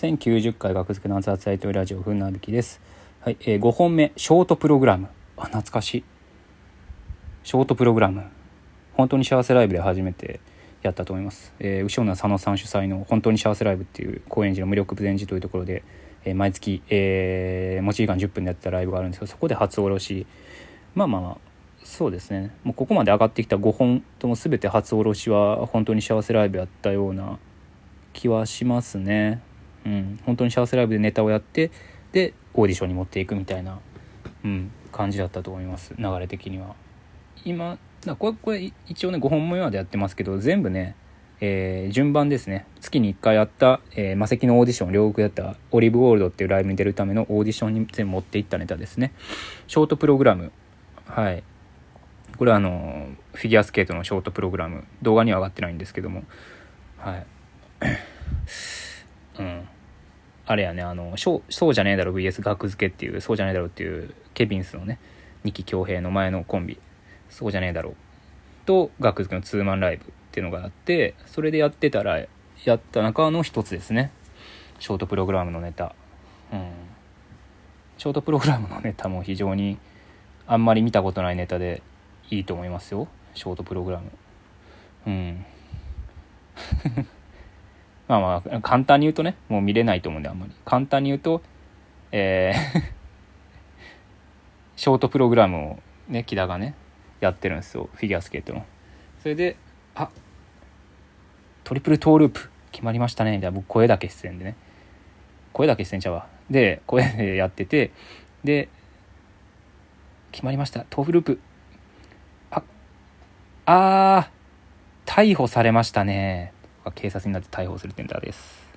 1090回学付けの熱々大統ラジオふんなびきです。はい、えー、5本目、ショートプログラム。あ、懐かしい。ショートプログラム。本当に幸せライブで初めてやったと思います。えー、後ろの佐野さん主催の本当に幸せライブっていう高円寺の無力禅寺というところで、えー毎月、えー持ち時間10分でやってたライブがあるんですけど、そこで初おろし。まあまあまあ、そうですね。もうここまで上がってきた5本とも全て初おろしは本当に幸せライブやったような気はしますね。うん、本当に幸せライブでネタをやってでオーディションに持っていくみたいな、うん、感じだったと思います。流れ的には。今だこれこれ一応ね5本目までやってますけど全部ね、えー順番ですね。月に1回やった、えー、魔石のオーディション両国やったオリーブゴールドっていうライブに出るためのオーディションに全部持っていったネタですね。ショートプログラム。はい。これはあのフィギュアスケートのショートプログラム。動画には上がってないんですけども。はい。あれやねあのそうじゃねえだろ VS 学付けっていうそうじゃねえだろっていうケビンスのね二期恭平の前のコンビそうじゃねえだろと学付けのツーマンライブっていうのがあってそれでやってたらやった中の一つですね。ショートプログラムのネタ。うん。ショートプログラムのネタも非常にあんまり見たことないネタでいいと思いますよショートプログラム。うん。まあまあ簡単に言うとねもう見れないと思うんであんまり。簡単に言うとえー ショートプログラムをね木田がねやってるんですよ。フィギュアスケートの。それであトリプルトーループ決まりましたね。みたいな僕声だけ出演でね。声だけ出演ちゃうわ。で声でやっててで決まりました。トーフループ。ああー逮捕されましたね。警察になって逮捕するってネタです。